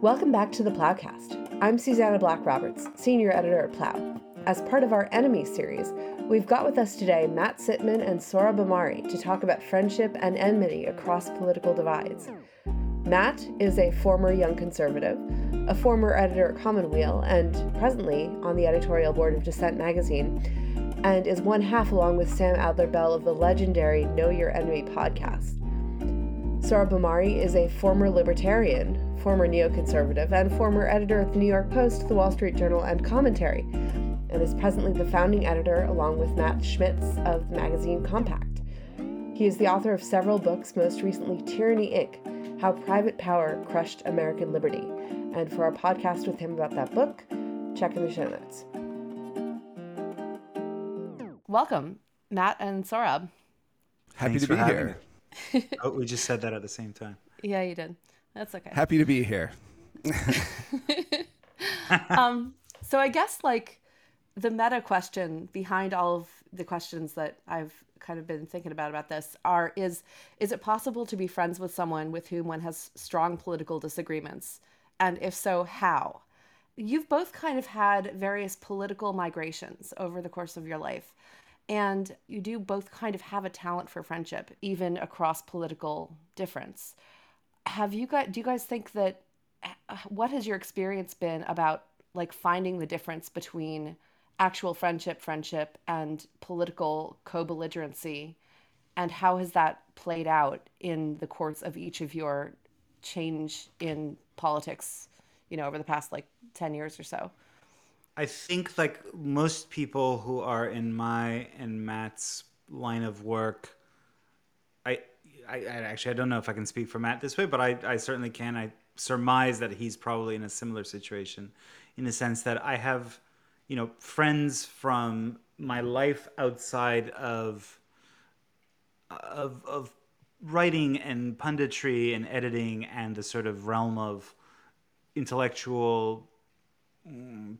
Welcome back to the PloughCast. I'm Susannah Black Roberts, Senior Editor at Plough. As part of our Enemies series, we've got with us today Matt Sitman and Sohrab Ahmari to talk about friendship and enmity across political divides. Matt is a former Young Conservative, a former editor at Commonweal, and presently on the editorial board of Dissent magazine, and is one half along with Sam Adler Bell of the legendary Know Your Enemy podcast. Sohrab Ahmari is a former libertarian, former neoconservative, and former editor at the New York Post, the Wall Street Journal, and Commentary, and is presently the founding editor, along with Matt Schmitz, of the magazine Compact. He is the author of several books, most recently Tyranny Inc. How Private Power Crushed American Liberty. And for our podcast with him about that book, check in the show notes. Welcome, Matt and Sohrab. Happy Thanks to be for having here. Oh, we just said that at the same time. Yeah, you did. That's okay. Happy to be here. um, so I guess like the meta question behind all of the questions that I've kind of been thinking about about this are is is it possible to be friends with someone with whom one has strong political disagreements and if so how you've both kind of had various political migrations over the course of your life and you do both kind of have a talent for friendship even across political difference. Have you guys do you guys think that uh, what has your experience been about like finding the difference between actual friendship friendship and political co-belligerency? And how has that played out in the course of each of your change in politics you know over the past like 10 years or so I think like most people who are in my and Matt's line of work, I, I, I actually I don't know if I can speak for Matt this way, but I, I certainly can. I surmise that he's probably in a similar situation, in the sense that I have, you know, friends from my life outside of, of of writing and punditry and editing and the sort of realm of intellectual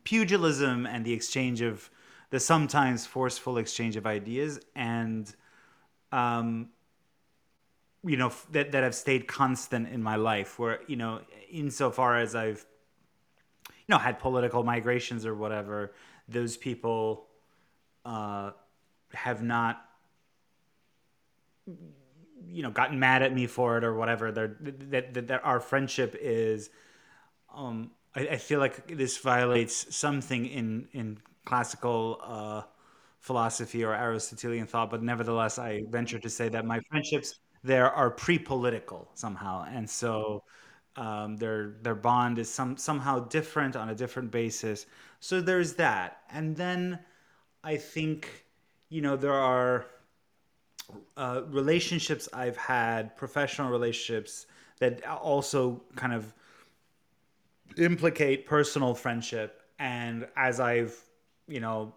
pugilism and the exchange of the sometimes forceful exchange of ideas and um, you know that, that have stayed constant in my life where you know insofar as i've you know had political migrations or whatever those people uh, have not you know gotten mad at me for it or whatever. They're, that, that, that our friendship is um, I, I feel like this violates something in in classical uh, philosophy or Aristotelian thought, but nevertheless, I venture to say that my friendships there are pre-political somehow, and so um, their their bond is some somehow different on a different basis. So there's that, and then I think you know there are uh, relationships I've had, professional relationships that also kind of implicate personal friendship. And as i've you know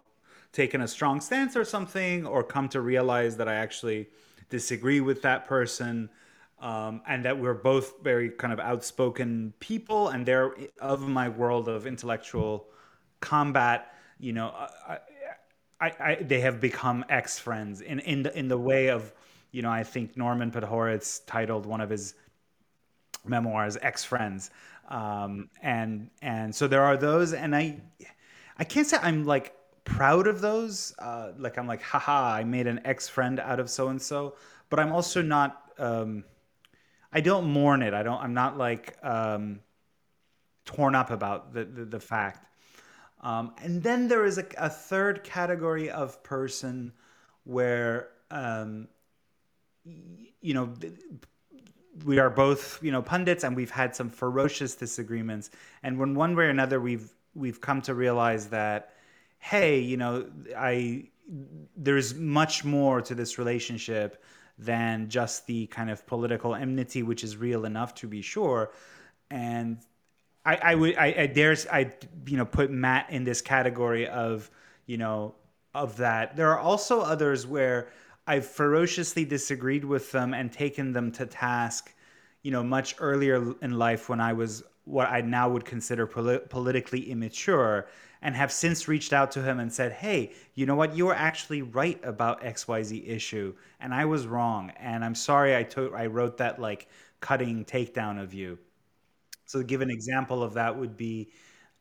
taken a strong stance or something or come to realize that i actually disagree with that person um, and that we're both very kind of outspoken people and they're of my world of intellectual combat you know I, I, I, they have become ex-friends in, in the in the way of you know i think norman podhoretz titled one of his memoirs ex-friends um, and and so there are those, and I I can't say I'm like proud of those. Uh, like I'm like, haha, I made an ex friend out of so and so, but I'm also not. Um, I don't mourn it. I don't. I'm not like um, torn up about the the, the fact. Um, and then there is a, a, third category of person where um, you know we are both you know pundits and we've had some ferocious disagreements. And when one way or another we've we've come to realize that hey you know i there's much more to this relationship than just the kind of political enmity which is real enough to be sure. And i i would i, I dare i you know put matt in this category of you know of that. There are also others where I've ferociously disagreed with them and taken them to task, you know, much earlier in life when I was what I now would consider polit- politically immature, and have since reached out to him and said, "Hey, you know what? You were actually right about XYZ issue, and I was wrong, and I'm sorry I took I wrote that like cutting takedown of you." So to give an example of that would be,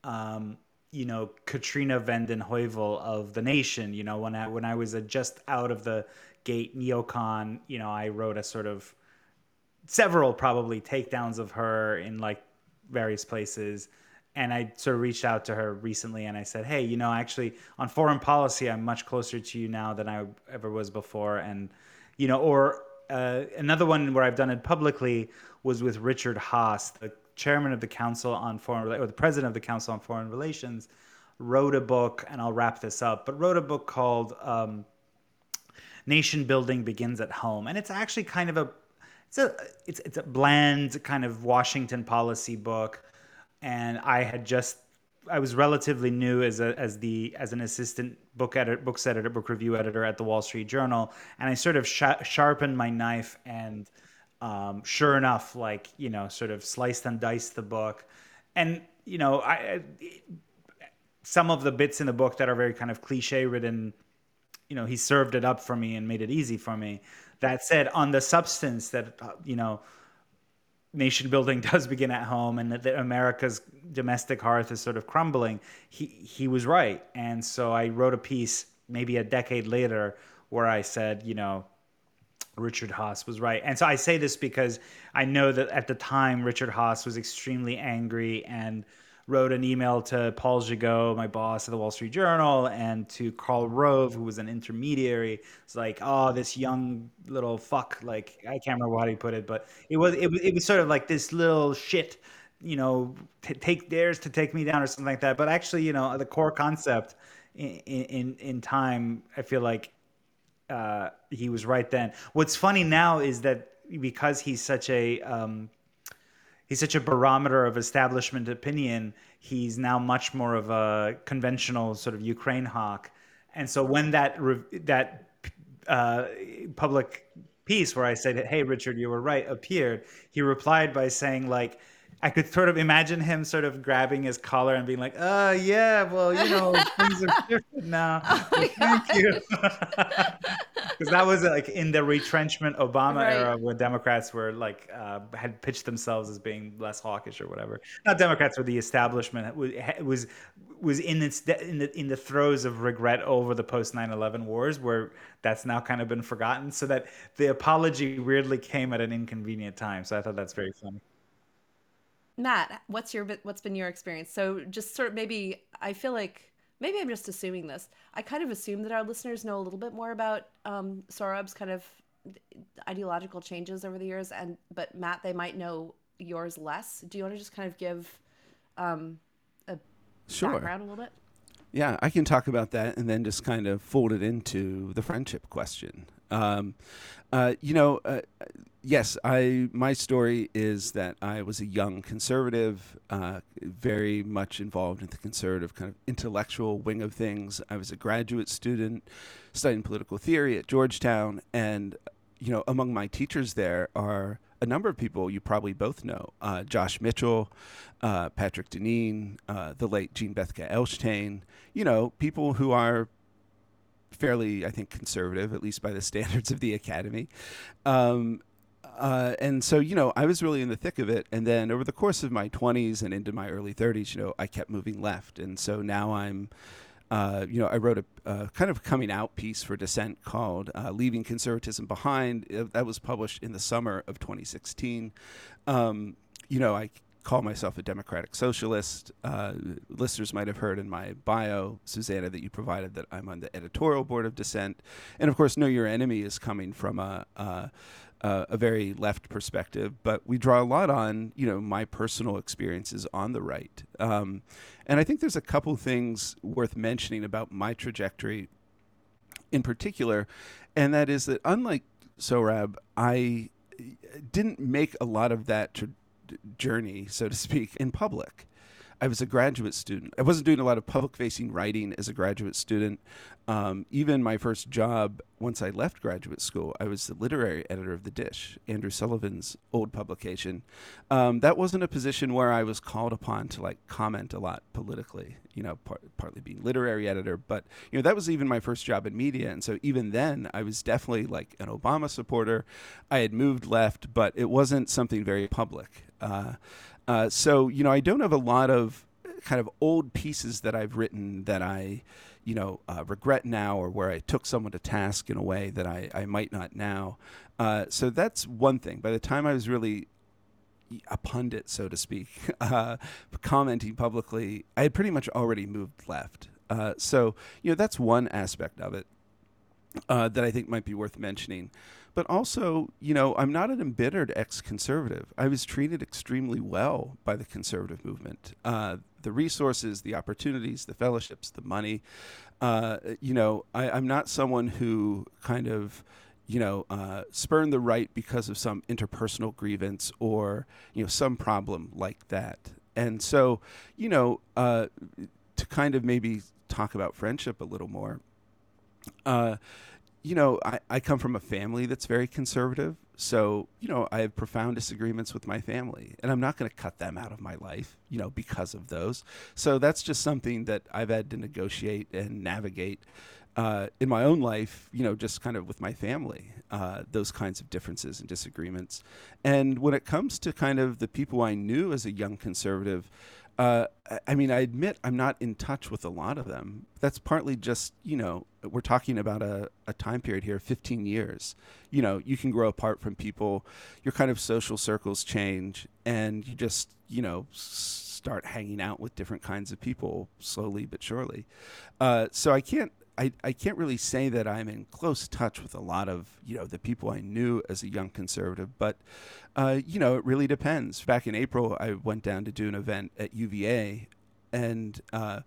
um, you know, Katrina Vanden Heuvel of The Nation. You know, when I when I was just out of the gate neocon, you know, I wrote a sort of several probably takedowns of her in like various places. And I sort of reached out to her recently and I said, Hey, you know, actually on foreign policy, I'm much closer to you now than I ever was before. And, you know, or uh, another one where I've done it publicly was with Richard Haass, the chairman of the Council on Foreign or the president of the Council on Foreign Relations, wrote a book, and I'll wrap this up, but wrote a book called um, Nation Building Begins at Home. And it's actually kind of a it's a it's it's a bland kind of Washington policy book, and I had just I was relatively new as a as the as an assistant book editor, books editor, book review editor at the Wall Street Journal, and I sort of sh- sharpened my knife, and um, sure enough, like you know, sort of sliced and diced the book, and you know, I some of the bits in the book that are very kind of cliche ridden, you know, he served it up for me and made it easy for me. That said, on the substance that uh, you know, nation building does begin at home, and that America's domestic hearth is sort of crumbling. He he was right, and so I wrote a piece maybe a decade later where I said, you know, Richard Haass was right. And so I say this because I know that at the time Richard Haass was extremely angry and wrote an email to Paul Gigot, my boss at the Wall Street Journal, and to Karl Rove, who was an intermediary. It's like, oh, this young little fuck. Like I can't remember how he put it, but it was it was it was sort of like this little shit. You know, t- take dares to take me down or something like that. But actually, you know, the core concept in in, in time, I feel like uh, he was right then. What's funny now is that because he's such a um, he's such a barometer of establishment opinion. He's now much more of a conventional sort of Ukraine hawk. And so when that that uh, public piece where I said, "Hey, Richard, you were right," appeared, he replied by saying like. I could sort of imagine him sort of grabbing his collar and being like, "Uh, yeah, well, you know, things are different now. Well, thank you." because that was like in the retrenchment Obama right. era when Democrats were like uh, had pitched themselves as being less hawkish or whatever. Not Democrats, or the establishment was was was in its in the in the throes of regret over the post 9/11 wars, where that's now kind of been forgotten. So that the apology weirdly came at an inconvenient time. So I thought that's very funny. Matt, what's your what's been your experience? So just sort of maybe I feel like maybe I'm just assuming this. I kind of assume that our listeners know a little bit more about um, Sohrab's kind of ideological changes over the years, and but Matt, they might know yours less. Do you want to just kind of give um, a sure. background a little bit? Yeah, I can talk about that and then just kind of fold it into the friendship question. Um, uh, you know, uh, yes, I my story is that I was a young conservative, uh, very much involved in the conservative kind of intellectual wing of things. I was a graduate student studying political theory at Georgetown, and you know, among my teachers there are a number of people you probably both know: uh, Josh Mitchell, uh, Patrick Deneen, uh, the late Jean Bethke Elshtain. You know, people who are fairly, I think, conservative, at least by the standards of the academy. Um, uh, and so you know I was really in the thick of it, and then over the course of my 20s and into my early 30s, you know, I kept moving left, and so now I'm. Uh, you know, I wrote a, a, kind of coming out piece for Dissent called uh, "Leaving Conservatism Behind." that was published in the summer of 2016. Um, you know, I call myself a democratic socialist. Uh, listeners might have heard in my bio, Susannah, that you provided that I'm on the editorial board of Dissent, and of course, Know Your Enemy is coming from a, a a very left perspective, but we draw a lot on you know my personal experiences on the right. Um, and I think there's a couple things worth mentioning about my trajectory, in particular, and that is that unlike Sohrab, I didn't make a lot of that journey, so to speak, in public. I was a graduate student. I wasn't doing a lot of public facing writing as a graduate student. Um, even my first job, once I left graduate school, I was the literary editor of The Dish, Andrew Sullivan's old publication. Um, that wasn't a position where I was called upon to like comment a lot politically, you know, par- partly being literary editor, but you know, that was even my first job in media. And so even then I was definitely like an Obama supporter. I had moved left, but it wasn't something very public. Uh, uh, so you know, I don't have a lot of kind of old pieces that I've written that I, you know, uh, regret now, or where I took someone to task in a way that I, I might not now. Uh, so that's one thing. By the time I was really a pundit, so to speak, uh, commenting publicly, I had pretty much already moved left. Uh, so you know that's one aspect of it uh, that I think might be worth mentioning. But also, you know, I'm not an embittered ex-conservative. I was treated extremely well by the conservative movement. Uh, the resources, the opportunities, the fellowships, the money. Uh, you know, I, I'm not someone who kind of you know, uh, spurn the right because of some interpersonal grievance or you know some problem like that. And so, you know, uh, to kind of maybe talk about friendship a little more. Uh, you know, I, I come from a family that's very conservative. So, you know, I have profound disagreements with my family, and I'm not going to cut them out of my life, you know, because of those. So that's just something that I've had to negotiate and navigate uh, in my own life, you know, just kind of with my family, uh, those kinds of differences and disagreements. And when it comes to kind of the people I knew as a young conservative, uh, I mean, I admit I'm not in touch with a lot of them. That's partly just, you know, we're talking about a, a time period here, 15 years. You know, you can grow apart from people, your kind of social circles change, and you just, you know, start hanging out with different kinds of people slowly but surely. Uh, so I can't I, I can't really say that I'm in close touch with a lot of you know the people I knew as a young conservative, but uh, you know it really depends. Back in April, I went down to do an event at UVA, and uh,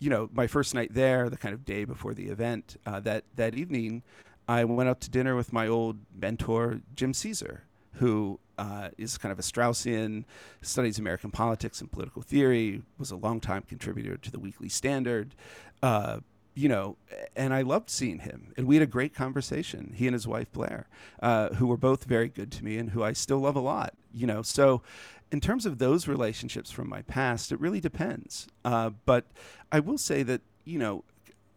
you know my first night there, the kind of day before the event, uh, that that evening, I went out to dinner with my old mentor Jim Ceaser, who uh, is kind of a Straussian, studies American politics and political theory, was a longtime contributor to the Weekly Standard, uh, you know, and I loved seeing him. And we had a great conversation, he and his wife Blair, uh, who were both very good to me and who I still love a lot, you know. So, in terms of those relationships from my past, it really depends. Uh, but I will say that, you know,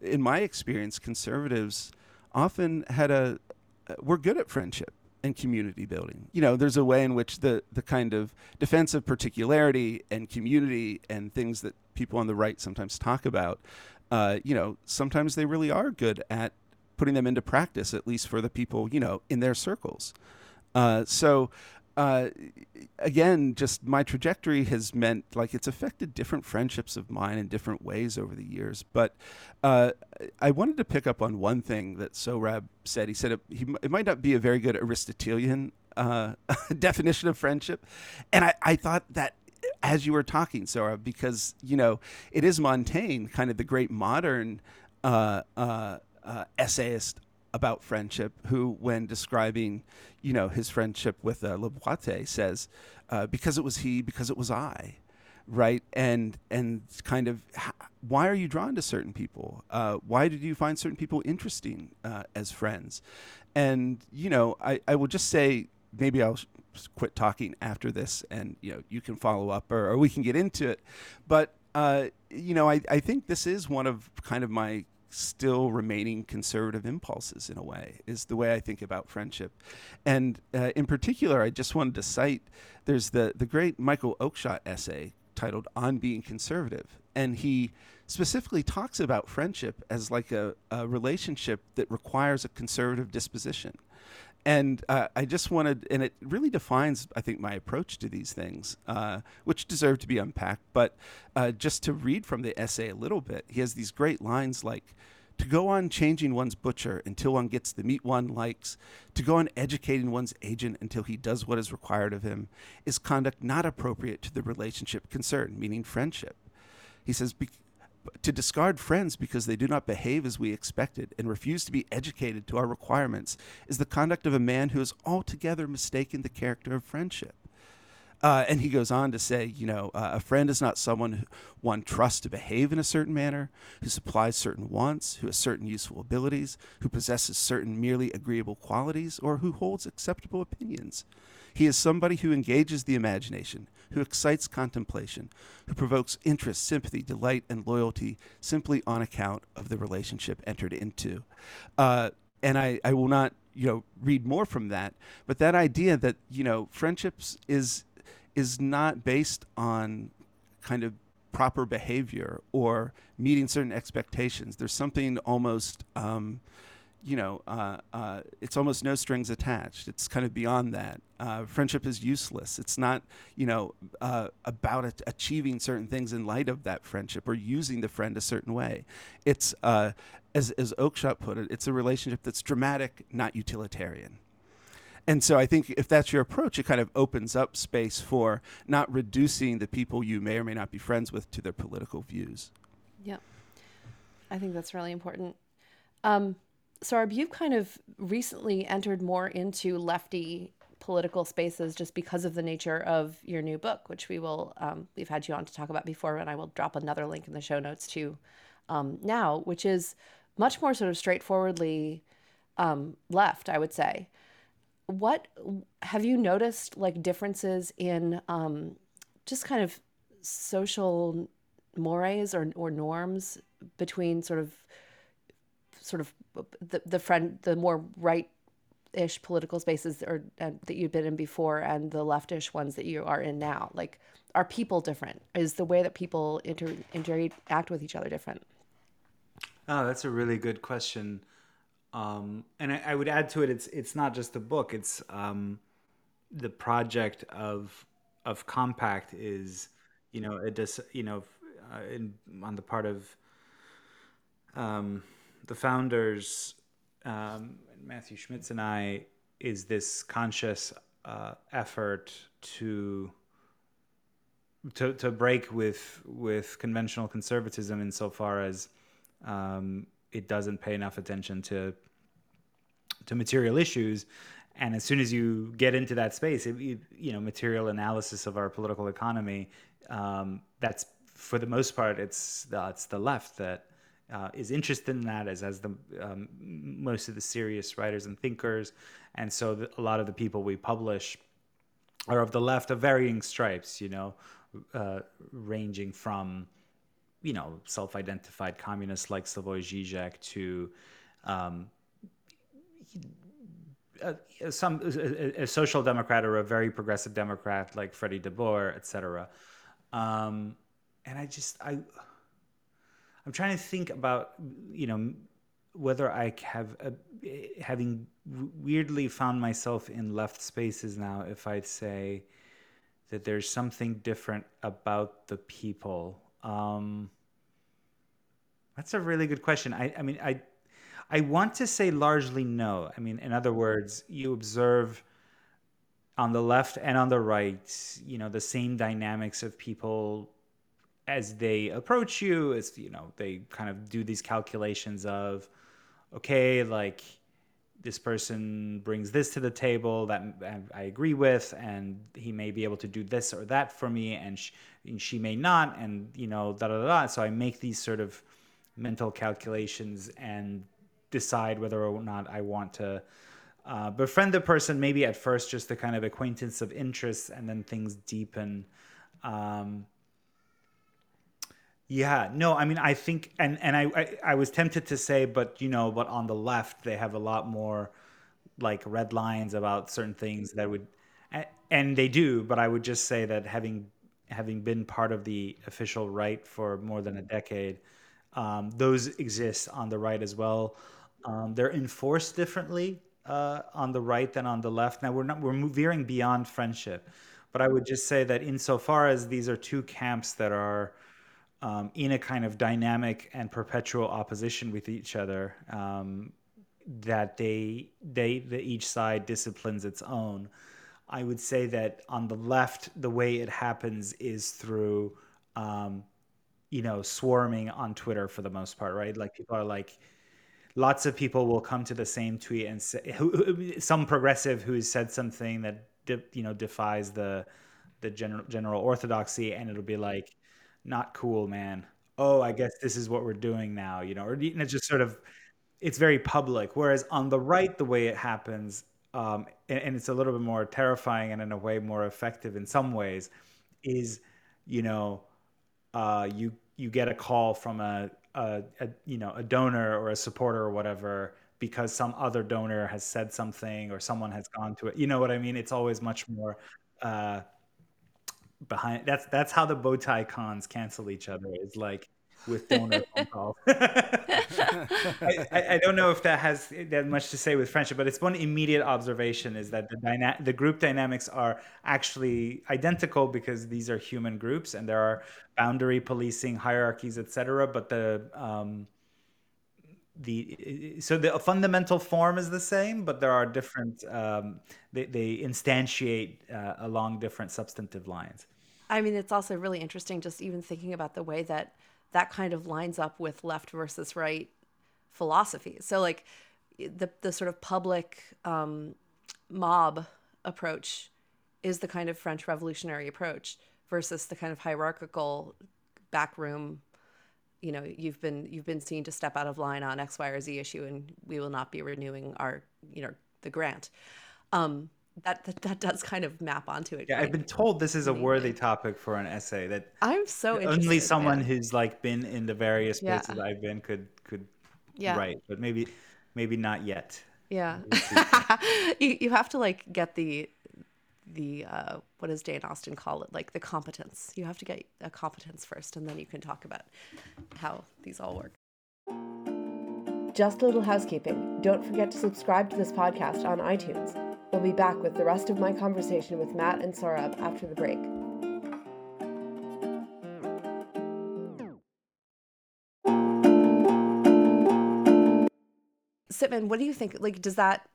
in my experience, conservatives often had a, were good at friendship and community building. You know, there's a way in which the the kind of defensive particularity and community and things that people on the right sometimes talk about uh, you know, sometimes they really are good at putting them into practice, at least for the people, you know, in their circles. Uh, so, uh, again, just my trajectory has meant like it's affected different friendships of mine in different ways over the years. But uh, I wanted to pick up on one thing that Sohrab said. He said it, he, it might not be a very good Aristotelian uh, definition of friendship. And I, I thought that as you were talking, Sohrab, because you know it is Montaigne, kind of the great modern uh, uh, uh, essayist about friendship, who, when describing, you know, his friendship with uh, La Boétie, says, uh, "Because it was he, because it was I." right and and kind of why are you drawn to certain people uh, why did you find certain people interesting uh, as friends and you know I, I will just say maybe i'll quit talking after this, and you know you can follow up or, or we can get into it. But uh, you know, I, I think this is one of kind of my still remaining conservative impulses in a way is the way I think about friendship, and uh, in particular, I just wanted to cite there's the the great Michael Oakeshott essay titled "On Being Conservative," and he specifically talks about friendship as like a, a relationship that requires a conservative disposition and uh, I just wanted, and it really defines, I think, my approach to these things, uh, which deserve to be unpacked. But uh, just to read from the essay a little bit, he has these great lines like, to go on changing one's butcher until one gets the meat one likes, to go on educating one's agent until he does what is required of him, is conduct not appropriate to the relationship concerned, meaning friendship. He says, to discard friends because they do not behave as we expected and refuse to be educated to our requirements is the conduct of a man who has altogether mistaken the character of friendship. Uh, and he goes on to say, you know, uh, a friend is not someone who one trusts to behave in a certain manner, who supplies certain wants, who has certain useful abilities, who possesses certain merely agreeable qualities, or who holds acceptable opinions. He is somebody who engages the imagination, who excites contemplation, who provokes interest, sympathy, delight, and loyalty simply on account of the relationship entered into. Uh, and I, I will not, you know, read more from that, but that idea that, you know, friendships is is not based on kind of proper behavior or meeting certain expectations. There's something almost, um, you know, uh, uh, it's almost no strings attached. It's kind of beyond that. Uh, friendship is useless. It's not, you know, uh, about achieving certain things in light of that friendship or using the friend a certain way. It's, uh, as, as Oakeshott put it, it's a relationship that's dramatic, not utilitarian and so I think if that's your approach, it kind of opens up space for not reducing the people you may or may not be friends with to their political views. Yeah, I think that's really important. Um, Sohrab, you've kind of recently entered more into lefty political spaces just because of the nature of your new book, which we will um, we've had you on to talk about before, and I will drop another link in the show notes too um, now, which is much more sort of straightforwardly um, left, I would say. What have you noticed like differences in um, just kind of social mores or, or norms between sort of sort of the, the friend the more right ish political spaces or uh, that you've been in before and the leftish ones that you are in now like are people different? Is the way that people inter- interact with each other different? Oh that's a really good question. Um, and I, I, would add to it, it's it's not just the book; it's um, the project of of Compact is, you know, it does, you know, uh, in, on the part of um, the founders, um, Matthew Schmitz and I, is this conscious uh, effort to to to break with with conventional conservatism insofar as um, it doesn't pay enough attention to to material issues. And as soon as you get into that space it, you, you, know material analysis of our political economy um, that's for the most part it's the, it's the left that uh, is interested in that as as the um, most of the serious writers and thinkers and so the, a lot of the people we publish are of the left of varying stripes you know uh, ranging from you know, self-identified communists like Slavoj Žižek to um, a, some a, a, social democrat or a very progressive democrat like Freddie DeBoer, etc. Um, and I just I I'm trying to think about you know whether I have a, having weirdly found myself in left spaces now if I'd say that there's something different about the people um, that's a really good question. I, I mean, I, I want to say largely no. I mean, in other words, you observe on the left and on the right, you know, the same dynamics of people as they approach you, as you know, they kind of do these calculations of, okay, like this person brings this to the table that I agree with, and he may be able to do this or that for me, and she, and she may not, and you know, da da da. So I make these sort of mental calculations and decide whether or not I want to uh, befriend the person. Maybe at first just a kind of acquaintance of interests, and then things deepen. Um, yeah, no, I mean, I think, and and I, I, I was tempted to say, but you know, but on the left they have a lot more like red lines about certain things that would, and they do. But I would just say that having having been part of the official right for more than a decade, um, those exist on the right as well. Um, they're enforced differently uh, on the right than on the left. Now we're not we're veering beyond friendship, but I would just say that insofar as these are two camps that are um, in a kind of dynamic and perpetual opposition with each other, um, that they they the, each side disciplines its own. I would say that on the left, the way it happens is through, um, you know, swarming on Twitter for the most part, right? Like people are like, lots of people will come to the same tweet and say, who, some progressive who's said something that you know defies the the general general orthodoxy, and it'll be like, not cool, man. Oh, I guess this is what we're doing now, you know, or you just sort of, it's very public. Whereas on the right, the way it happens, um, and, and, it's a little bit more terrifying and in a way more effective in some ways, is, you know, uh, you you get a call from a, a, a you know a donor or a supporter or whatever because some other donor has said something or someone has gone to it. You know what I mean? It's always much more. Uh, behind that's that's how the bow tie cons cancel each other is like with donor phone calls. I, I, I, don't know if that has that much to say with friendship, but it's one immediate observation is that the dyna- the group dynamics are actually identical because these are human groups and there are boundary policing hierarchies, etc. But the um, the so the fundamental form is the same, but there are different. Um, they, they instantiate uh, along different substantive lines. I mean, it's also really interesting just even thinking about the way that that kind of lines up with left versus right philosophy. So like the the sort of public um, mob approach is the kind of French revolutionary approach versus the kind of hierarchical backroom you know you've been you've been seen to step out of line on x y or z issue and we will not be renewing our you know the grant um that, that, that does kind of map onto it. Yeah, I've been told this is a worthy topic for an essay. That I'm so only someone who's like been in the various places yeah. I've been could could yeah. write, but maybe maybe not yet. Yeah, you you have to like get the the uh, what does Jane Austen call it? Like the competence. You have to get a competence first, and then you can talk about how these all work. Just a little housekeeping. Don't forget to subscribe to this podcast on iTunes. We'll be back with the rest of my conversation with Matt and Sohrab after the break. Sitman, what do you think? Like, does that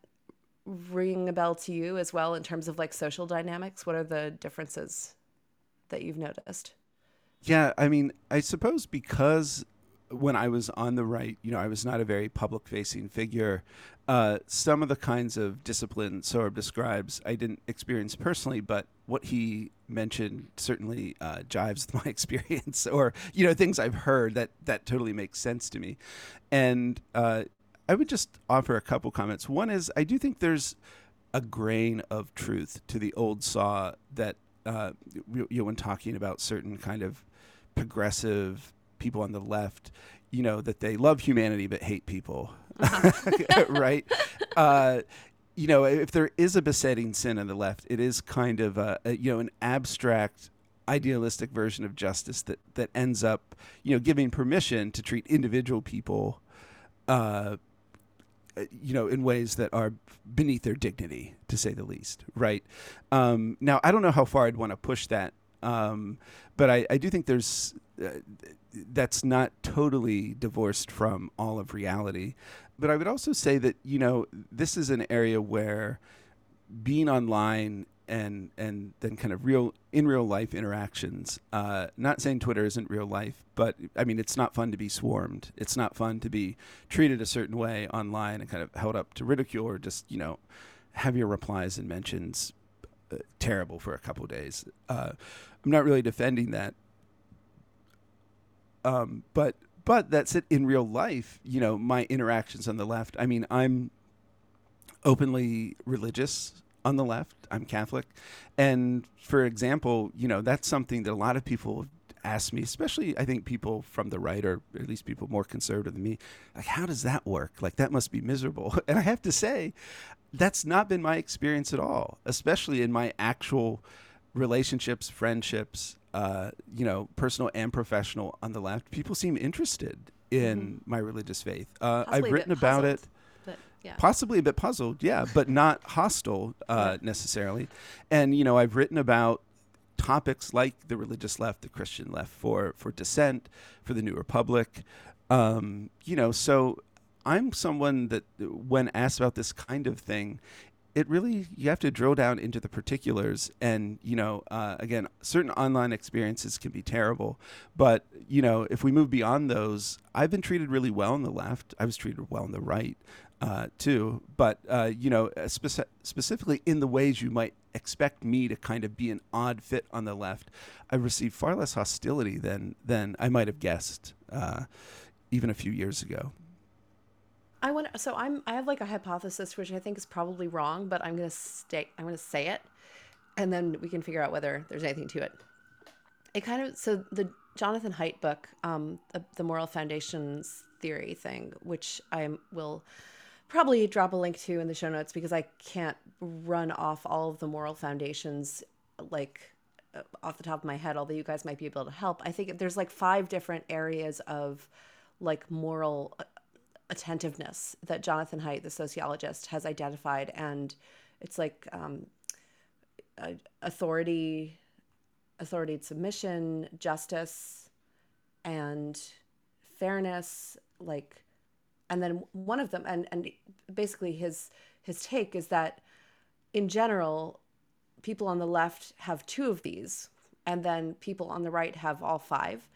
ring a bell to you as well in terms of like social dynamics? What are the differences that you've noticed? Yeah, I mean, I suppose because when I was on the right, you know, I was not a very public facing figure. Uh, some of the kinds of discipline Sohrab describes, I didn't experience personally, but what he mentioned certainly uh, jives with my experience, or you know, things I've heard that that totally makes sense to me. And uh, I would just offer a couple comments. One is I do think there's a grain of truth to the old saw that uh, you know, when talking about certain kind of progressive people on the left, you know, that they love humanity but hate people, uh-huh. right? Uh, you know, if there is a besetting sin on the left, it is kind of a, a, you know an abstract, idealistic version of justice that that ends up you know giving permission to treat individual people, uh, you know, in ways that are beneath their dignity, to say the least, right? Um, now, I don't know how far I'd want to push that, um, but I, I do think there's uh, that's not totally divorced from all of reality. But I would also say that, you know, this is an area where being online and and then kind of real in real life interactions. Uh, not saying Twitter isn't real life, but I mean it's not fun to be swarmed. It's not fun to be treated a certain way online and kind of held up to ridicule or just you know have your replies and mentions uh, terrible for a couple days. Uh, I'm not really defending that, um, but but that's it in real life. You know, my interactions on the left. I mean, I'm openly religious on the left. I'm Catholic, and for example, you know, that's something that a lot of people ask me, especially I think people from the right or at least people more conservative than me, like, how does that work? Like, that must be miserable. And I have to say, that's not been my experience at all, especially in my actual relationships, friendships, uh, you know, personal and professional on the left, people seem interested in mm-hmm. my religious faith. Uh, I've written about it. Yeah. Possibly a bit puzzled, yeah, but not hostile uh, necessarily. And you know, I've written about topics like the religious left, the Christian left, for for dissent, for the New Republic. Um, you know, so I'm someone that, when asked about this kind of thing, it really you have to drill down into the particulars and you know uh, again certain online experiences can be terrible but you know if we move beyond those i've been treated really well on the left i was treated well on the right uh, too but uh, you know uh, speci- specifically in the ways you might expect me to kind of be an odd fit on the left i received far less hostility than than i might have guessed uh, even a few years ago I want so I'm I have like a hypothesis which I think is probably wrong, but I'm gonna stay I'm gonna say it, and then we can figure out whether there's anything to it. It kind of so the Jonathan Haidt book, um, the, the moral foundations theory thing, which I will probably drop a link to in the show notes because I can't run off all of the moral foundations like uh, off the top of my head, although you guys might be able to help. I think there's like five different areas of like moral uh, attentiveness that Jonathan Haidt, the sociologist, has identified, and it's like um, authority, authority and submission, justice, and fairness. Like, and then one of them, and and basically his his take is that in general, people on the left have two of these, and then people on the right have all five.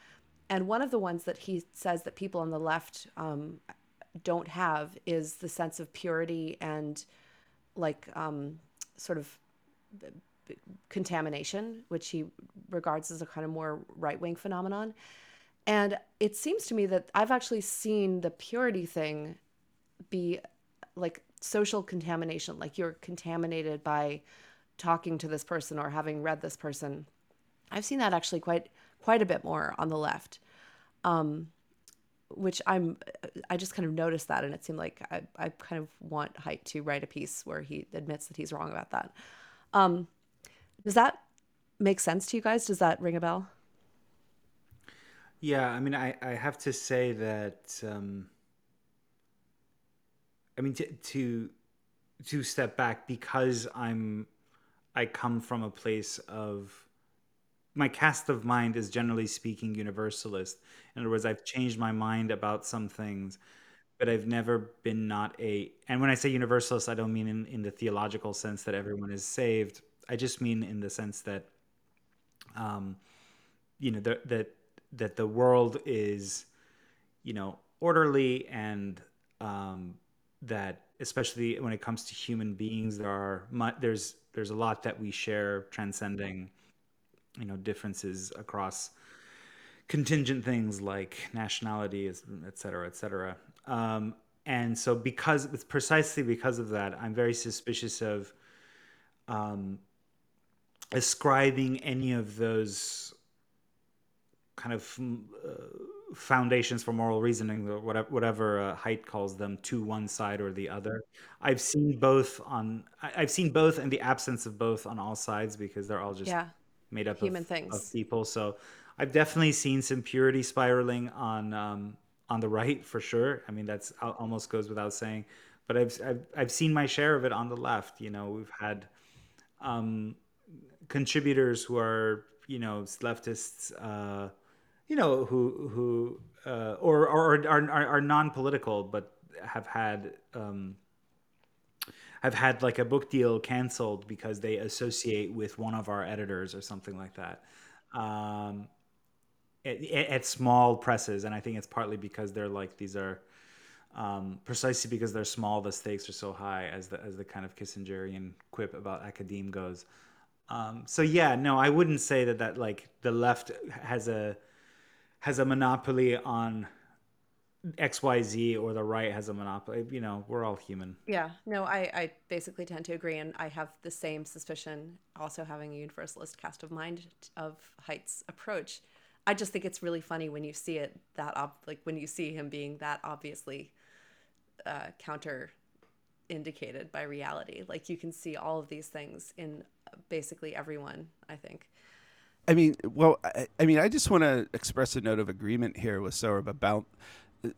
And one of the ones that he says that people on the left um, don't have is the sense of purity and like um, sort of contamination, which he regards as a kind of more right wing phenomenon. And it seems to me that I've actually seen the purity thing be like social contamination, like you're contaminated by talking to this person or having read this person. I've seen that actually quite quite a bit more on the left. Um, which I'm, I just kind of noticed that, and it seemed like I, I kind of want Haidt to write a piece where he admits that he's wrong about that. Um, does that make sense to you guys? Does that ring a bell? Yeah, I mean, I, I have to say that, um, I mean, to, to to step back because I'm, I come from a place of, my cast of mind is generally speaking universalist. In other words, I've changed my mind about some things, but I've never been not a. And when I say universalist, I don't mean in, in the theological sense that everyone is saved. I just mean in the sense that, um, you know, that that that the world is, you know, orderly and um, that especially when it comes to human beings, there are there's there's a lot that we share, transcending, you know, differences across contingent things like nationality, et cetera, et cetera. Um, and so, because it's precisely because of that, I'm very suspicious of um, ascribing any of those kind of uh, foundations for moral reasoning, or whatever, whatever uh, Haidt calls them, to one side or the other. I've seen both on. I've seen both in the absence of both on all sides because they're all just yeah. made up of human of, things of people. So I've definitely seen some purity spiraling on um, on the right for sure. I mean, that's almost goes without saying. But I've, I've I've seen my share of it on the left. You know, we've had um, contributors who are you know leftists, uh, you know who who uh, or, or are, are are non-political but have had um, have had like a book deal canceled because they associate with one of our editors or something like that. Um, at, at, small presses, and I think it's partly because they're like these are um, precisely because they're small, the stakes are so high, as the as the kind of Kissingerian quip about academe goes. Um, so yeah, no, I wouldn't say that that like the left has a has a monopoly on XYZ or the right has a monopoly. You know, we're all human. Yeah. No, I, I basically tend to agree. And I have the same suspicion, also having a universalist cast of mind of Haidt's approach. I just think it's really funny when you see it that, ob- like when you see him being that obviously uh, counter indicated by reality. Like you can see all of these things in basically everyone, I think. I mean, well, I, I mean, I just want to express a note of agreement here with Sohrab about, uh,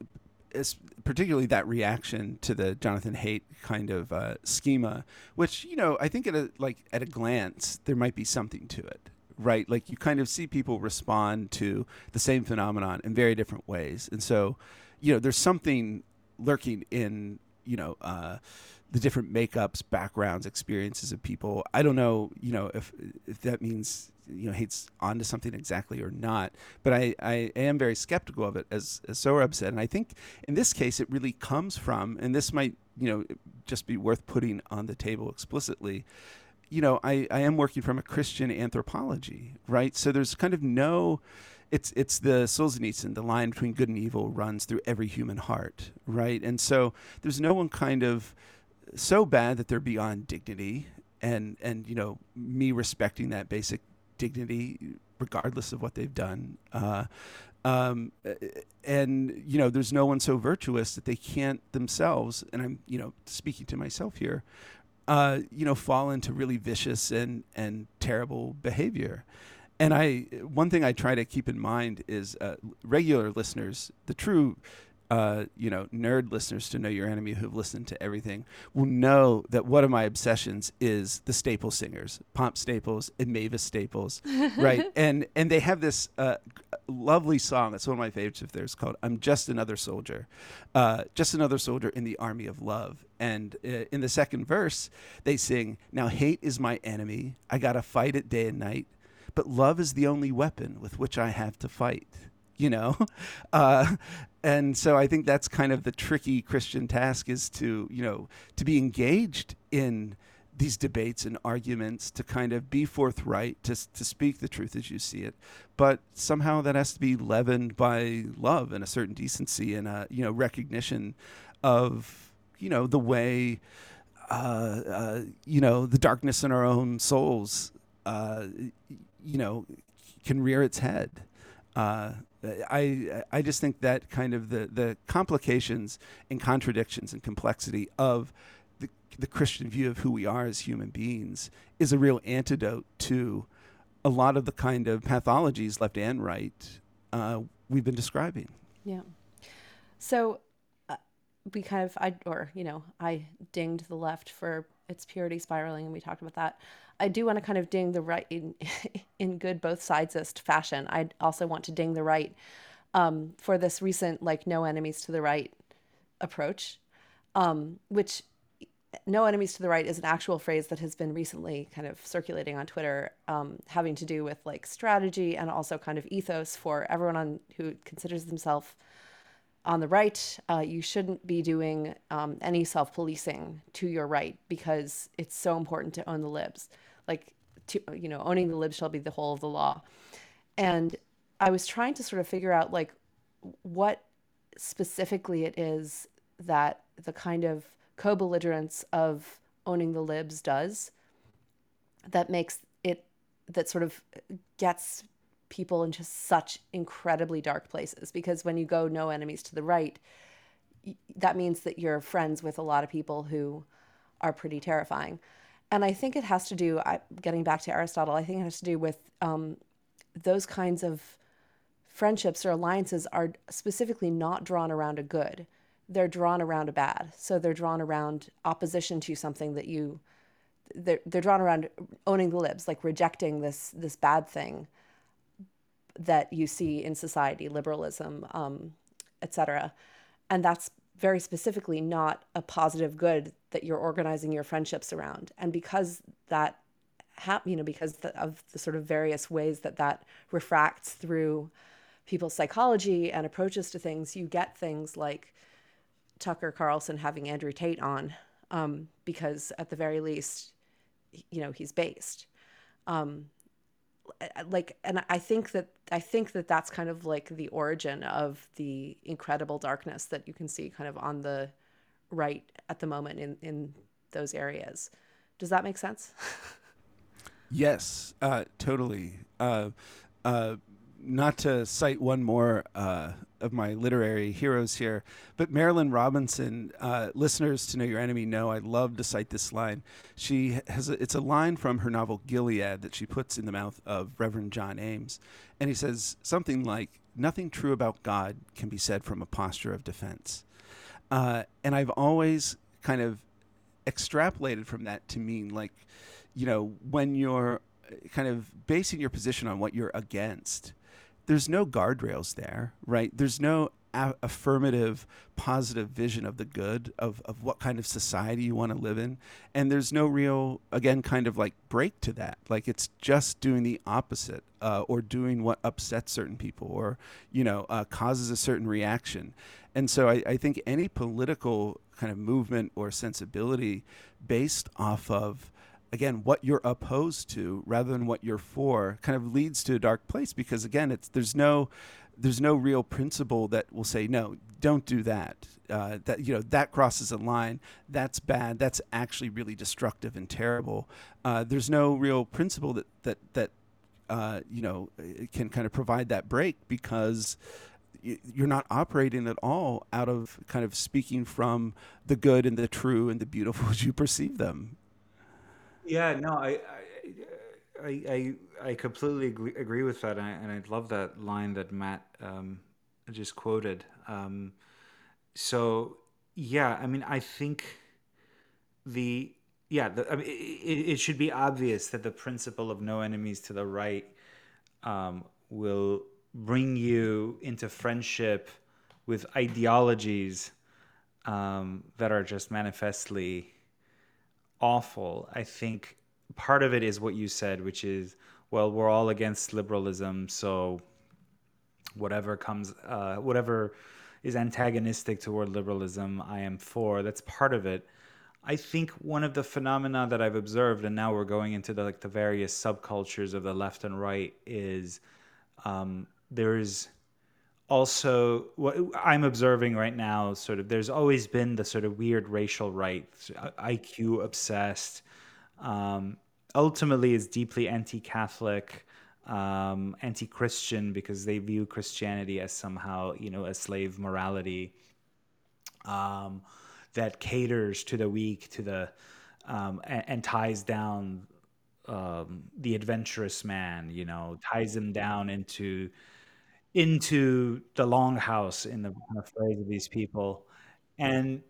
particularly that reaction to the Jonathan Haidt kind of uh, schema, which you know, I think at a like at a glance there might be something to it, right? Like you kind of see people respond to the same phenomenon in very different ways, and so, you know, there's something lurking in you know. Uh, the different makeups, backgrounds, experiences of people. I don't know, you know, if if that means you know Haidt's onto something exactly or not. But I, I am very skeptical of it, as as Sohrab said, and I think in this case it really comes from, and this might you know just be worth putting on the table explicitly. You know, I, I am working from a Christian anthropology, right? So there's kind of no it's it's the Solzhenitsyn, the line between good and evil runs through every human heart, right? And so there's no one kind of so bad that they're beyond dignity and and you know me respecting that basic dignity regardless of what they've done uh, um, and you know there's no one so virtuous that they can't themselves and i'm you know speaking to myself here uh, you know, fall into really vicious and and terrible behavior. And I, one thing I try to keep in mind is uh, regular listeners, the true uh, you know, nerd listeners to Know Your Enemy who've listened to everything will know that one of my obsessions is the Staple Singers, Pops Staples and Mavis Staples, right? And and they have this uh, lovely song. It's one of my favorites of theirs called "I'm Just Another Soldier," uh, just another soldier in the army of love. And uh, in the second verse, they sing, "Now hate is my enemy. I gotta fight it day and night." But love is the only weapon with which I have to fight you know uh, and so i think that's kind of the tricky christian task is to you know to be engaged in these debates and arguments to kind of be forthright to, to speak the truth as you see it. But somehow that has to be leavened by love and a certain decency and a you know recognition of you know the way uh, uh, you know the darkness in our own souls uh, you know can rear its head. Uh, I I just think that kind of the the complications and contradictions and complexity of the the Christian view of who we are as human beings is a real antidote to a lot of the kind of pathologies, left and right, uh, we've been describing. Yeah. So uh, we kind of I or you know I dinged the left for its purity spiraling, and we talked about that. I do want to kind of ding the right in, in good both sidesist fashion. I also want to ding the right um, for this recent like no enemies to the right approach, um, which no enemies to the right is an actual phrase that has been recently kind of circulating on Twitter, um, having to do with like strategy and also kind of ethos for everyone on who considers themselves on the right, uh, you shouldn't be doing um, any self policing to your right because it's so important to own the libs. Like to, you know owning the libs shall be the whole of the law. And i was trying to sort of figure out like what specifically it is that the kind of co-belligerence of owning the libs does that makes it that sort of gets people into such incredibly dark places because when you go no enemies to the right that means that you're friends with a lot of people who are pretty terrifying and I think it has to do, getting back to Aristotle, I think it has to do with um, those kinds of friendships or alliances are specifically not drawn around a good. They're drawn around a bad. So they're drawn around opposition to something that you, they're, they're drawn around owning the libs, like rejecting this, this bad thing that you see in society, liberalism, um, etc. And that's very specifically not a positive good that you're organizing your friendships around. And because that, ha- you know, because the, of the sort of various ways that that refracts through people's psychology and approaches to things, you get things like Tucker Carlson having Andrew Tate on, um, because at the very least, you know, he's based. Um, like and i think that i think that that's kind of like the origin of the incredible darkness that you can see kind of on the right at the moment in in those areas. Does that make sense? Yes uh, totally. Uh, uh, not to cite one more uh, of my literary heroes here, but Marilynne Robinson, uh, listeners to Know Your Enemy know I love to cite this line. She has a, it's a line from her novel Gilead that she puts in the mouth of Reverend John Ames, and he says something like, "Nothing true about God can be said from a posture of defense," uh, and I've always kind of extrapolated from that to mean like, you know, when you're kind of basing your position on what you're against there's no guardrails there, right? There's no a- affirmative, positive vision of the good of, of what kind of society you want to live in. And there's no real, again, kind of like break to that. Like it's just doing the opposite uh, or doing what upsets certain people or, you know, uh, causes a certain reaction. And so I, I think any political kind of movement or sensibility based off of again what you're opposed to rather than what you're for kind of leads to a dark place because again it's there's no there's no real principle that will say no don't do that. Uh, that you know that crosses a line. That's bad. That's actually really destructive and terrible. Uh, there's no real principle that that that uh, you know can kind of provide that break because you're not operating at all out of kind of speaking from the good and the true and the beautiful as you perceive them Yeah, no, I, I, I, I completely agree, agree with that, and I, and I love that line that Matt um, just quoted. Um, so, yeah, I mean, I think the yeah, the, I mean, it, it should be obvious that the principle of no enemies to the right um, will bring you into friendship with ideologies um, that are just manifestly awful. I think part of it is what you said, which is, well, we're all against liberalism, so whatever comes, uh, whatever is antagonistic toward liberalism, I am for. That's part of it. I think one of the phenomena that I've observed, and now we're going into the like the various subcultures of the left and right, is um, there's also what I'm observing right now. Sort of, there's always been the sort of weird racial right, IQ obsessed. Um, ultimately, is deeply anti-Catholic, um, anti-Christian because they view Christianity as somehow you know a slave morality. Um, that caters to the weak, to the um, and, and, ties down um, the adventurous man. You know, ties him down into into the longhouse in the, phrase of these people, and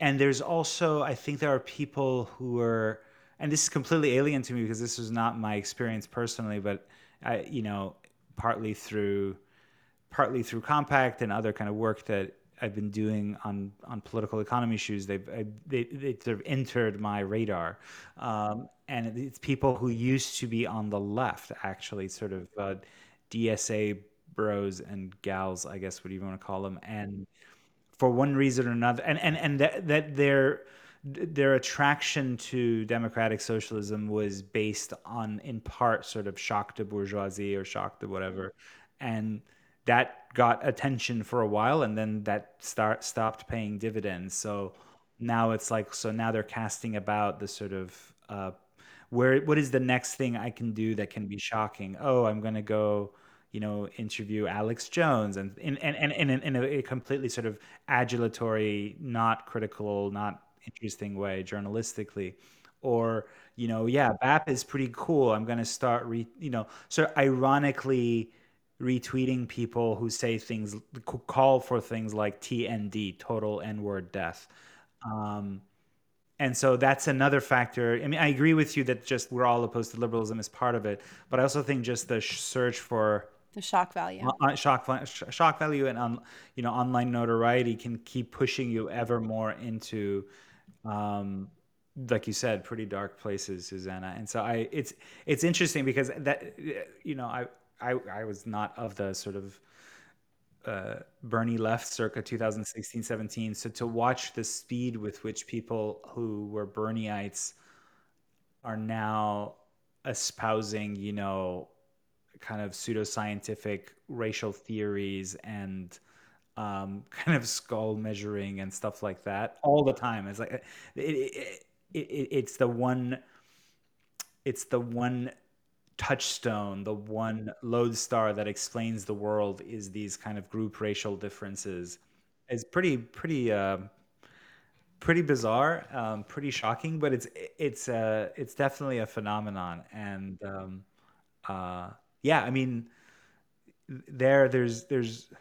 and there's also I think there are people who are and this is completely alien to me because this was not my experience personally, but I you know partly through partly through compact and other kind of work that I've been doing on on political economy issues, they've I, they they sort of entered my radar, um, and it's people who used to be on the left, actually, sort of uh, DSA bros and gals, I guess, what you want to call them, and for one reason or another, and and and that that their their attraction to democratic socialism was based on, in part, sort of shock to bourgeoisie or shock to whatever, and that got attention for a while and then that start stopped paying dividends. So now it's like so now they're casting about the sort of uh, where what is the next thing i can do that can be shocking? Oh i'm going to go you know interview alex jones and in and, and, in a completely sort of adulatory not critical not interesting way journalistically. Or you know yeah bap is pretty cool. I'm going to start re you know so ironically retweeting people who say things call for things like TND total n word death. Um, and so that's another factor. I mean i agree with you that just we're all opposed to liberalism is part of it but i also think just the search for the shock value uh, shock shock value and you know online notoriety can keep pushing you ever more into um, like you said pretty dark places Susannah and so i it's it's interesting because that you know i I, I was not of the sort of uh, Bernie left circa 2016 17. So to watch the speed with which people who were Bernieites are now espousing, you know, kind of pseudoscientific racial theories and um, kind of skull measuring and stuff like that all the time. It's like it, it, it, it's the one. It's the one touchstone, the one lodestar that explains the world is these kind of group racial differences It's pretty pretty uh, pretty bizarre, um, pretty shocking, but it's it's uh, it's definitely a phenomenon. And um, uh, yeah, I mean, there there's there's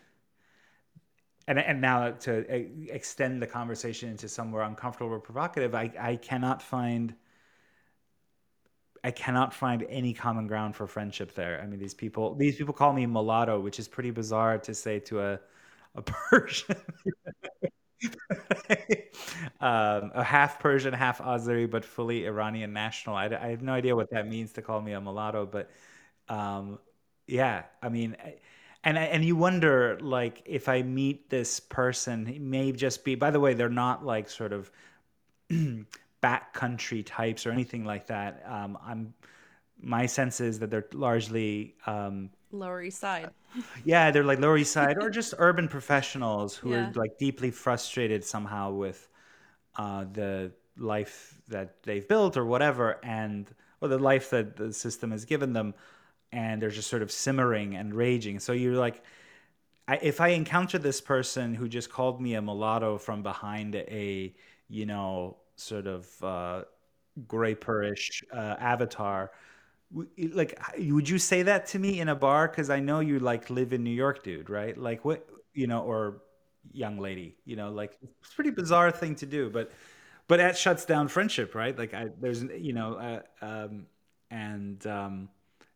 and and now to extend the conversation into somewhere uncomfortable or provocative, I I cannot find I cannot find any common ground for friendship there. I mean, these people these people call me mulatto, which is pretty bizarre to say to a a Persian. um, a half Persian, half Azeri, but fully Iranian national. I, I, have no idea what that means to call me a mulatto, but um, yeah, I mean, and and you wonder like if I meet this person, it may just be. By the way, they're not like sort of backcountry types or anything like that. Um, I'm my sense is that they're largely um, Lower East Side. yeah, they're like Lower East Side or just urban professionals who yeah. are like deeply frustrated somehow with uh, the life that they've built or whatever, and or the life that the system has given them, and they're just sort of simmering and raging. So you're like. I, if I encounter this person who just called me a mulatto from behind a, you know, sort of uh, graperish uh, avatar. Like, would you say that to me in a bar? Because I know you like live in New York, dude, right? Like, what you know, or young lady, you know, like it's pretty bizarre thing to do, but but that shuts down friendship, right? Like, I there's you know, uh, um, and um,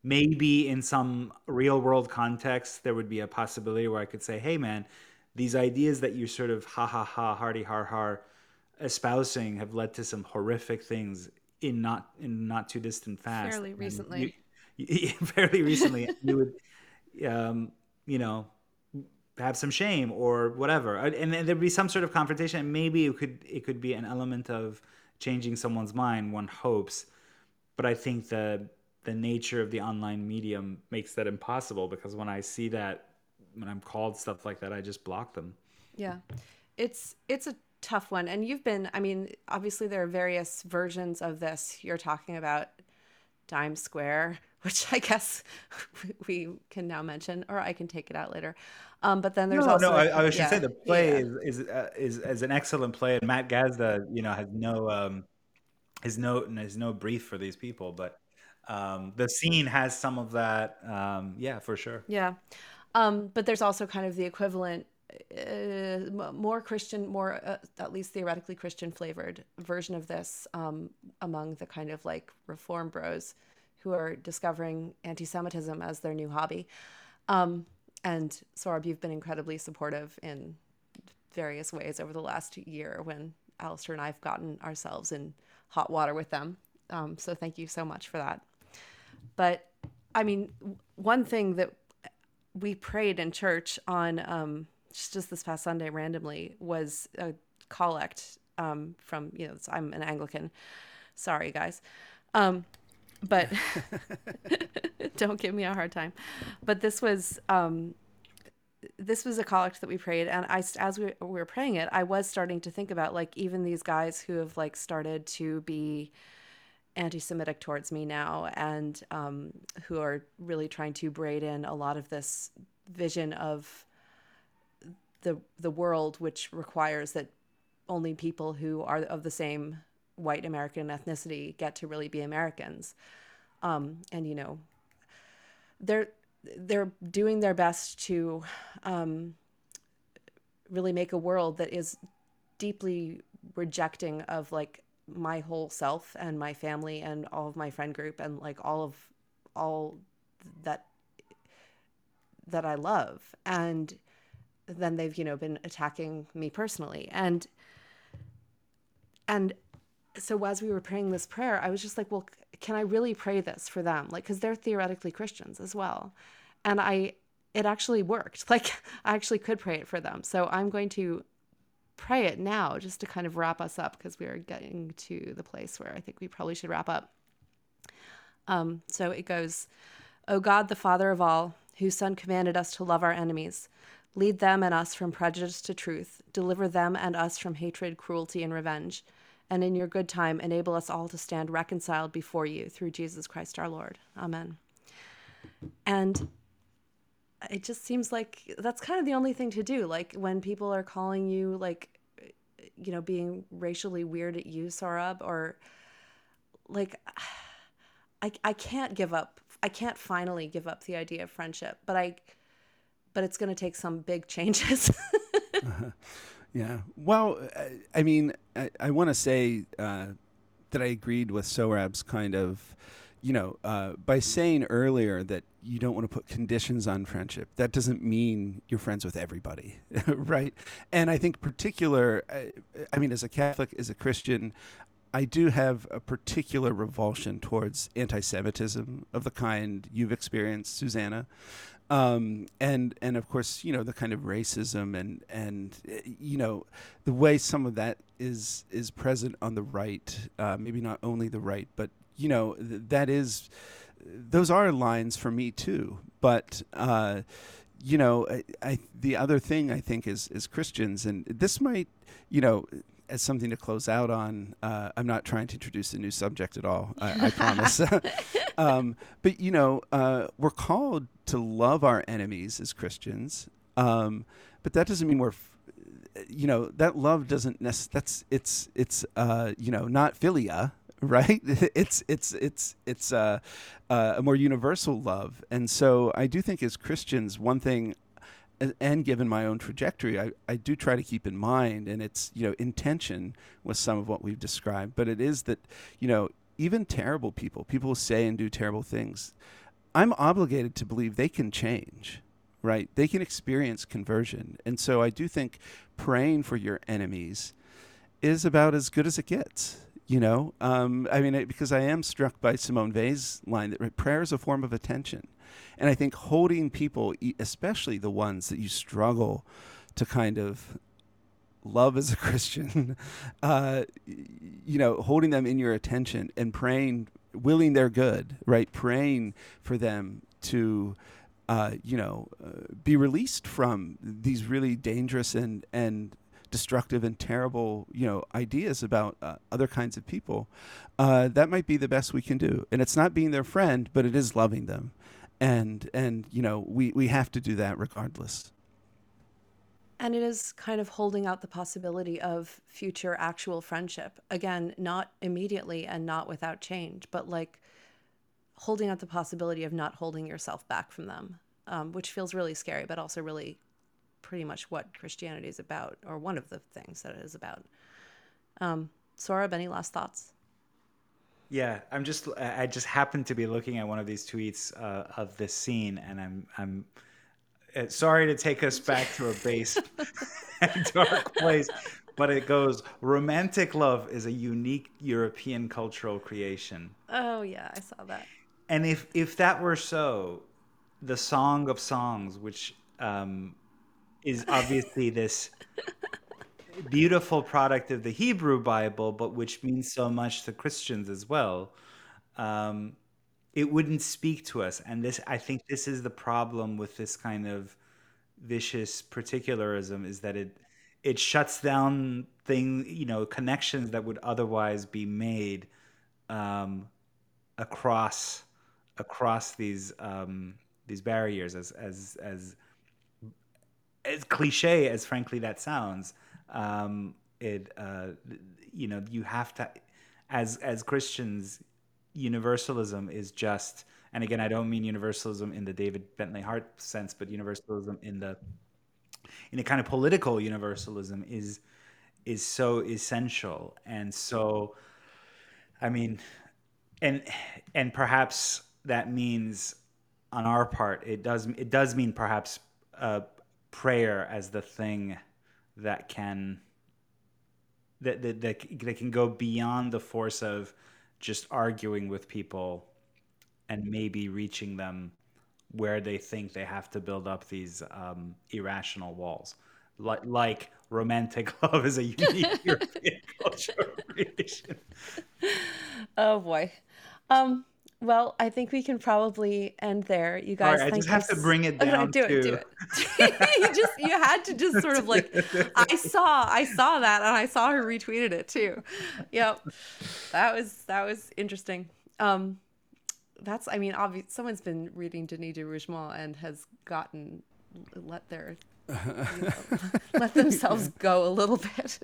maybe in some real world context there would be a possibility where I could say, hey, man, these ideas that you sort of ha ha ha, hardy har har espousing have led to some horrific things in not in not too distant past. Fairly And recently. you, you, fairly recently, you would, um, you know, have some shame or whatever, and then there'd be some sort of confrontation. And maybe it could it could be an element of changing someone's mind. One hopes, but I think the the nature of the online medium makes that impossible because when I see that when I'm called stuff like that, I just block them. Yeah. It's it's a tough one. And you've been I mean, obviously there are various versions of this. You're talking about Dime Square, which I guess we can now mention, or I can take it out later. Um, but then there's No, also no, I, I should yeah, say the play yeah. is is, uh, is is an excellent play, and Matt Gasda, you know, has no um, has no has no brief for these people, but um, the scene has some of that. Um, yeah, for sure. Yeah. Um, but there's also kind of the equivalent, uh, more Christian, more uh, at least theoretically Christian flavored version of this um, among the kind of like reform bros who are discovering anti Semitism as their new hobby. Um, and Sohrab, you've been incredibly supportive in various ways over the last year when Alastair and I have gotten ourselves in hot water with them. Um, so thank you so much for that. But I mean, one thing that we prayed in church on um, just, this past Sunday randomly was a collect um, from, you know, I'm an Anglican. Sorry, guys. Um, but don't give me a hard time. But this was um, this was a collect that we prayed, and I as we were praying it, I was starting to think about like even these guys who have like started to be anti-Semitic towards me now, and um, who are really trying to braid in a lot of this vision of the the world, which requires that only people who are of the same white American ethnicity get to really be Americans. Um, and you know, they're they're doing their best to um, really make a world that is deeply rejecting of like my whole self and my family and all of my friend group and like all of all that that I love. And then they've you know been attacking me personally. And and so as we were praying this prayer I was just like well can I really pray this for them? Like cuz they're theoretically Christians as well. And I it actually worked. Like I actually could pray it for them. So I'm going to pray it now just to kind of wrap us up because we are getting to the place where I think we probably should wrap up um, so it goes, O God, the Father of all, whose Son commanded us to love our enemies, lead them and us from prejudice to truth, deliver them and us from hatred, cruelty, and revenge, and in your good time enable us all to stand reconciled before you through Jesus Christ our Lord. Amen. And it just seems like that's kind of the only thing to do. Like when people are calling you, like, you know, being racially weird at you, Sohrab, or like I, I can't give up i can't finally give up the idea of friendship but i but it's going to take some big changes Yeah. Well, I, I mean, I, I want to say uh, that I agreed with Sohrab's kind of, you know, uh, by saying earlier that you don't want to put conditions on friendship. That doesn't mean you're friends with everybody, right? And I think particular, I, I mean, as a Catholic, as a Christian, I do have a particular revulsion towards anti-Semitism of the kind you've experienced, Susannah, um, and and of course, you know, the kind of racism and and you know, the way some of that is is present on the right. Uh, maybe not only the right, but you know, th- that is those are lines for me too. But uh, you know, I, I the other thing I think is is Christians, and this might, you know, as something to close out on. Uh, I'm not trying to introduce a new subject at all. I, I promise. um, but you know, uh, we're called to love our enemies as Christians. Um, but that doesn't mean we're, f- you know, that love doesn't necessarily. That's it's it's uh, you know not philia, right? It's it's it's it's uh, uh, a more universal love, and so I do think as Christians, one thing, and given my own trajectory, I, I do try to keep in mind, and it's you know intention with some of what we've described, but it is that you know even terrible people, people say and do terrible things, I'm obligated to believe they can change right? They can experience conversion. And so I do think praying for your enemies is about as good as it gets. You know, um, I mean, it, because I am struck by Simone Weil's line that prayer is a form of attention. And I think holding people, especially the ones that you struggle to kind of love as a Christian, uh, you know, holding them in your attention and praying, willing their good, right? Praying for them to, uh, you know, uh, be released from these really dangerous and and destructive and terrible, you know, ideas about uh, other kinds of people, uh, that might be the best we can do. And it's not being their friend, but it is loving them, and and you know, we we have to do that regardless. And it is kind of holding out the possibility of future actual friendship. Again, not immediately and not without change, but like holding out the possibility of not holding yourself back from them, um, which feels really scary, but also really pretty much what Christianity is about, or one of the things that it is about. Um, Sohrab, any last thoughts? Yeah, I'm just I just happened to be looking at one of these tweets uh, of this scene, and I'm I'm uh, sorry to take us back to a base dark place, but it goes romantic love is a unique European cultural creation. Oh yeah, I saw that. And if if that were so, the Song of Songs, which um, is obviously this beautiful product of the Hebrew Bible, but which means so much to Christians as well. Um, it wouldn't speak to us, and this I think this is the problem with this kind of vicious particularism is that it it shuts down thing you know connections that would otherwise be made um, across across these um, these barriers as as as as cliche as frankly that sounds, um, it uh, you know you have to as as Christians, universalism is just and again I don't mean universalism in the David Bentley Hart sense, but universalism in the in a kind of political universalism is is so essential. And so I mean and and perhaps that means on our part it does it does mean perhaps uh, prayer as the thing that can that, that, that, that can go beyond the force of just arguing with people and maybe reaching them where they think they have to build up these um, irrational walls. Like, like romantic love is a unique european cultural creation. Oh boy. Um well, I think we can probably end there. You guys, All right, I just have to bring it down. Okay, do to... it, do it. you just you had to just sort of like I saw I saw that and I saw her retweeted it too. Yep. That was that was interesting. Um that's I mean obviously someone's been reading Denis de Rougemont and has gotten let their you know, let themselves go a little bit.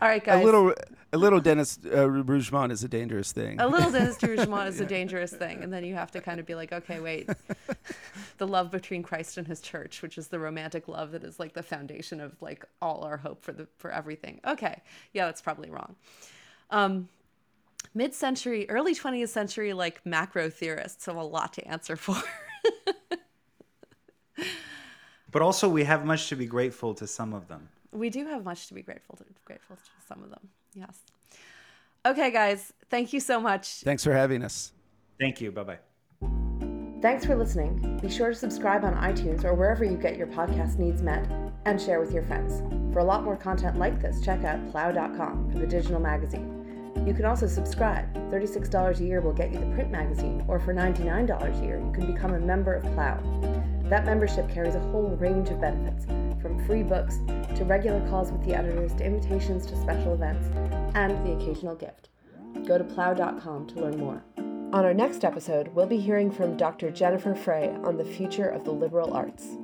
All right, guys. A little, a little Denis uh, Rougemont is a dangerous thing. A little Denis Rougemont is a dangerous thing, and then you have to kind of be like, okay, wait, the love between Christ and His church, which is the romantic love that is like the foundation of like all our hope for the for everything. Okay, yeah, that's probably wrong. Um, mid-century, early 20th century, like macro theorists have a lot to answer for. but also, we have much to be grateful to some of them we do have much to be grateful to grateful to some of them yes. Okay guys. Thank you so much. Thanks for having us. Thank you. Bye-bye. Thanks for listening. Be sure to subscribe on itunes or wherever you get your podcast needs met and share with your friends. For a lot more content like this check out plough.com for the digital magazine. You can also subscribe. $36 a year will get you the print magazine, or for $99 a year, you can become a member of Plough. That membership carries a whole range of benefits, from free books to regular calls with the editors to invitations to special events and the occasional gift. Go to plough.com to learn more. On our next episode, we'll be hearing from Dr. Jennifer Frey on the future of the liberal arts.